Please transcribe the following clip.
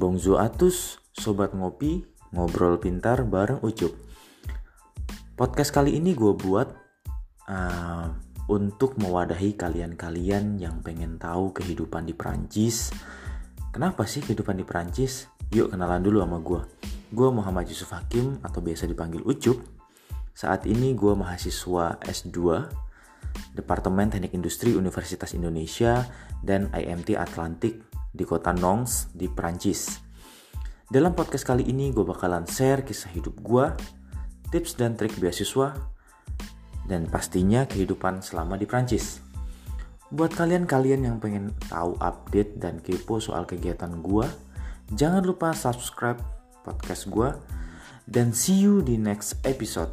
Bongzo Atus, Sobat Ngopi, Ngobrol Pintar bareng Ucup. Podcast kali ini gue buat uh, untuk mewadahi kalian-kalian yang pengen tahu kehidupan di Perancis. Kenapa sih kehidupan di Perancis? Yuk kenalan dulu sama gue. Gue Muhammad Yusuf Hakim atau biasa dipanggil Ucup. Saat ini gue mahasiswa S2 Departemen Teknik Industri Universitas Indonesia dan IMT Atlantik di kota Nons di Prancis. Dalam podcast kali ini gue bakalan share kisah hidup gue, tips dan trik beasiswa, dan pastinya kehidupan selama di Prancis. Buat kalian-kalian yang pengen tahu update dan kepo soal kegiatan gue, jangan lupa subscribe podcast gue, dan see you di next episode.